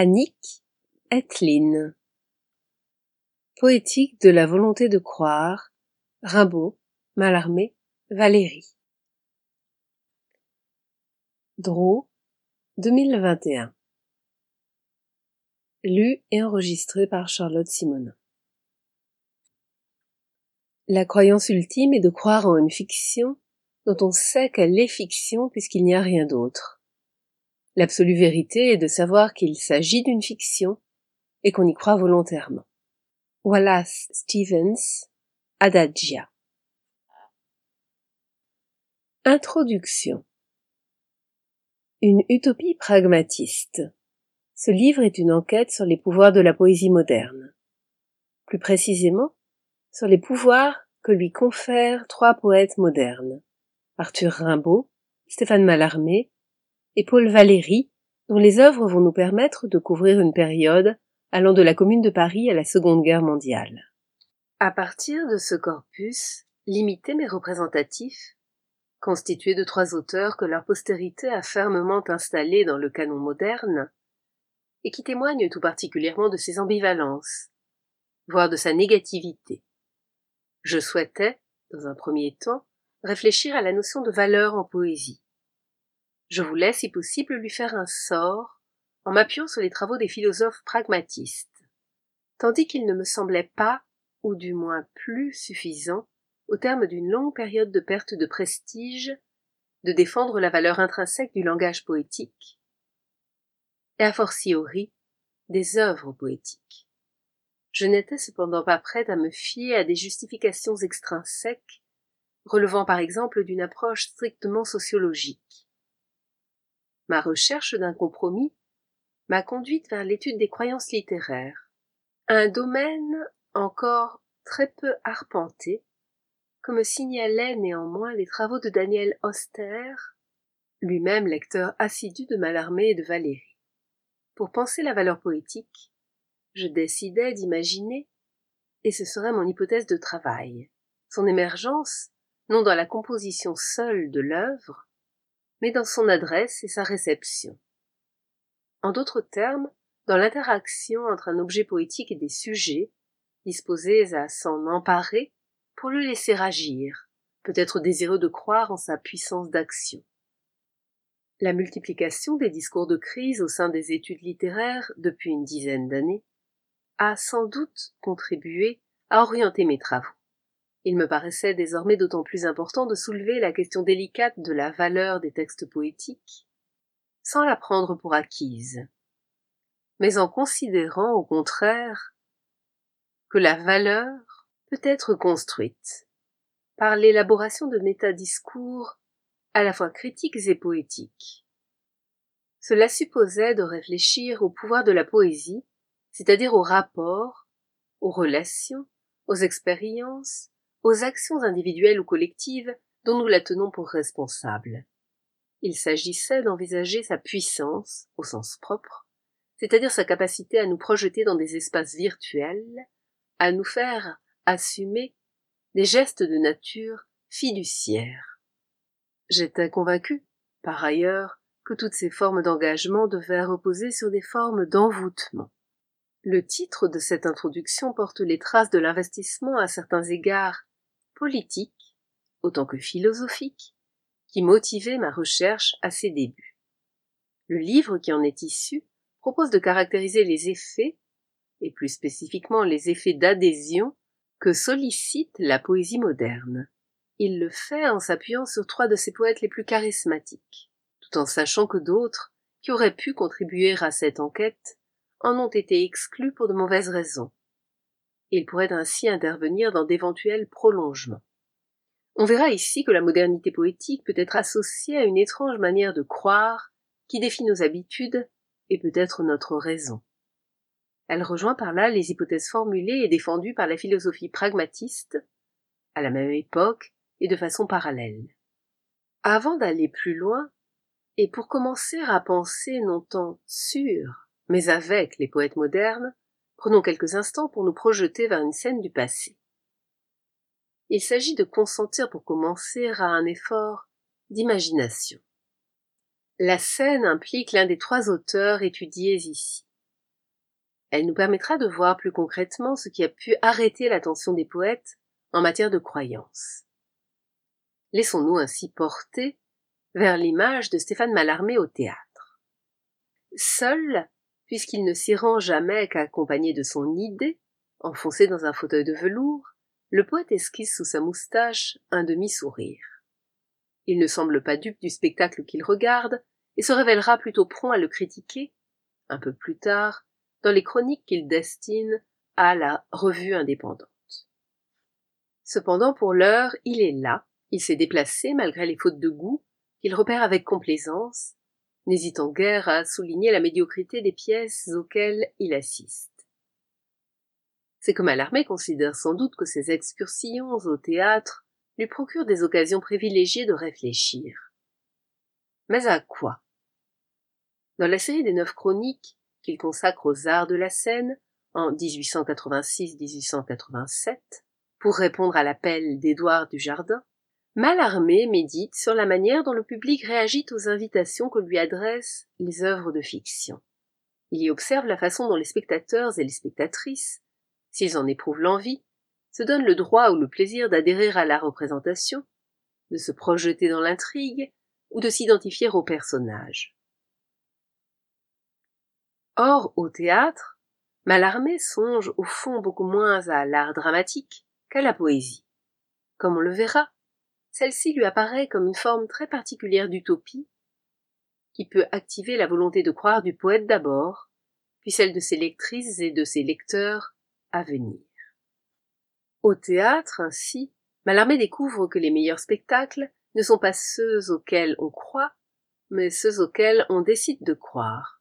Annick Etlin Poétique de la volonté de croire Rimbaud, Mallarmé, Valérie. Draw 2021 Lu et enregistré par Charlotte Simonin La croyance ultime est de croire en une fiction dont on sait qu'elle est fiction puisqu'il n'y a rien d'autre. L'absolue vérité est de savoir qu'il s'agit d'une fiction et qu'on y croit volontairement. Wallace Stevens, Adagia. Introduction. Une utopie pragmatiste. Ce livre est une enquête sur les pouvoirs de la poésie moderne. Plus précisément, sur les pouvoirs que lui confèrent trois poètes modernes. Arthur Rimbaud, Stéphane Mallarmé et Paul Valéry, dont les œuvres vont nous permettre de couvrir une période allant de la Commune de Paris à la Seconde Guerre mondiale. À partir de ce corpus, limité mais représentatif, constitué de trois auteurs que leur postérité a fermement installés dans le canon moderne, et qui témoignent tout particulièrement de ses ambivalences, voire de sa négativité. Je souhaitais, dans un premier temps, réfléchir à la notion de valeur en poésie. Je voulais, si possible, lui faire un sort en m'appuyant sur les travaux des philosophes pragmatistes, tandis qu'il ne me semblait pas, ou du moins plus suffisant, au terme d'une longue période de perte de prestige, de défendre la valeur intrinsèque du langage poétique, et a fortiori des œuvres poétiques. Je n'étais cependant pas prête à me fier à des justifications extrinsèques, relevant par exemple d'une approche strictement sociologique. Ma recherche d'un compromis m'a conduite vers l'étude des croyances littéraires, un domaine encore très peu arpenté, comme signalaient néanmoins les travaux de Daniel Auster, lui-même lecteur assidu de Mallarmé et de Valéry. Pour penser la valeur poétique, je décidai d'imaginer, et ce serait mon hypothèse de travail, son émergence, non dans la composition seule de l'œuvre, mais dans son adresse et sa réception. En d'autres termes, dans l'interaction entre un objet poétique et des sujets, disposés à s'en emparer pour le laisser agir, peut-être désireux de croire en sa puissance d'action. La multiplication des discours de crise au sein des études littéraires depuis une dizaine d'années a sans doute contribué à orienter mes travaux. Il me paraissait désormais d'autant plus important de soulever la question délicate de la valeur des textes poétiques, sans la prendre pour acquise, mais en considérant au contraire que la valeur peut être construite par l'élaboration de métadiscours à la fois critiques et poétiques. Cela supposait de réfléchir au pouvoir de la poésie, c'est-à-dire au rapport, aux relations, aux expériences, aux actions individuelles ou collectives dont nous la tenons pour responsable. Il s'agissait d'envisager sa puissance, au sens propre, c'est-à-dire sa capacité à nous projeter dans des espaces virtuels, à nous faire assumer des gestes de nature fiduciaire. J'étais convaincu, par ailleurs, que toutes ces formes d'engagement devaient reposer sur des formes d'envoûtement. Le titre de cette introduction porte les traces de l'investissement à certains égards politique autant que philosophique qui motivait ma recherche à ses débuts. Le livre qui en est issu propose de caractériser les effets, et plus spécifiquement les effets d'adhésion, que sollicite la poésie moderne. Il le fait en s'appuyant sur trois de ses poètes les plus charismatiques, tout en sachant que d'autres, qui auraient pu contribuer à cette enquête, en ont été exclus pour de mauvaises raisons. Il pourrait ainsi intervenir dans d'éventuels prolongements. On verra ici que la modernité poétique peut être associée à une étrange manière de croire qui défie nos habitudes et peut-être notre raison. Elle rejoint par là les hypothèses formulées et défendues par la philosophie pragmatiste, à la même époque et de façon parallèle. Avant d'aller plus loin, et pour commencer à penser non tant sur, mais avec les poètes modernes, Prenons quelques instants pour nous projeter vers une scène du passé. Il s'agit de consentir pour commencer à un effort d'imagination. La scène implique l'un des trois auteurs étudiés ici. Elle nous permettra de voir plus concrètement ce qui a pu arrêter l'attention des poètes en matière de croyance. Laissons-nous ainsi porter vers l'image de Stéphane Mallarmé au théâtre. Seul, puisqu'il ne s'y rend jamais qu'accompagné de son idée, enfoncé dans un fauteuil de velours, le poète esquisse sous sa moustache un demi-sourire. Il ne semble pas dupe du spectacle qu'il regarde, et se révélera plutôt prompt à le critiquer, un peu plus tard, dans les chroniques qu'il destine à la revue indépendante. Cependant, pour l'heure, il est là, il s'est déplacé malgré les fautes de goût, qu'il repère avec complaisance, n'hésitant guère à souligner la médiocrité des pièces auxquelles il assiste. C'est que Mallarmé considère sans doute que ses excursions au théâtre lui procurent des occasions privilégiées de réfléchir. Mais à quoi? Dans la série des neuf chroniques qu'il consacre aux arts de la scène en 1886-1887, pour répondre à l'appel d'Édouard Dujardin, Mallarmé médite sur la manière dont le public réagit aux invitations que lui adressent les œuvres de fiction. Il y observe la façon dont les spectateurs et les spectatrices s'ils en éprouvent l'envie, se donnent le droit ou le plaisir d'adhérer à la représentation, de se projeter dans l'intrigue ou de s'identifier au personnage. Or, au théâtre, Mallarmé songe au fond beaucoup moins à l'art dramatique qu'à la poésie. Comme on le verra, celle-ci lui apparaît comme une forme très particulière d'utopie qui peut activer la volonté de croire du poète d'abord, puis celle de ses lectrices et de ses lecteurs à venir. Au théâtre, ainsi, Mallarmé découvre que les meilleurs spectacles ne sont pas ceux auxquels on croit, mais ceux auxquels on décide de croire.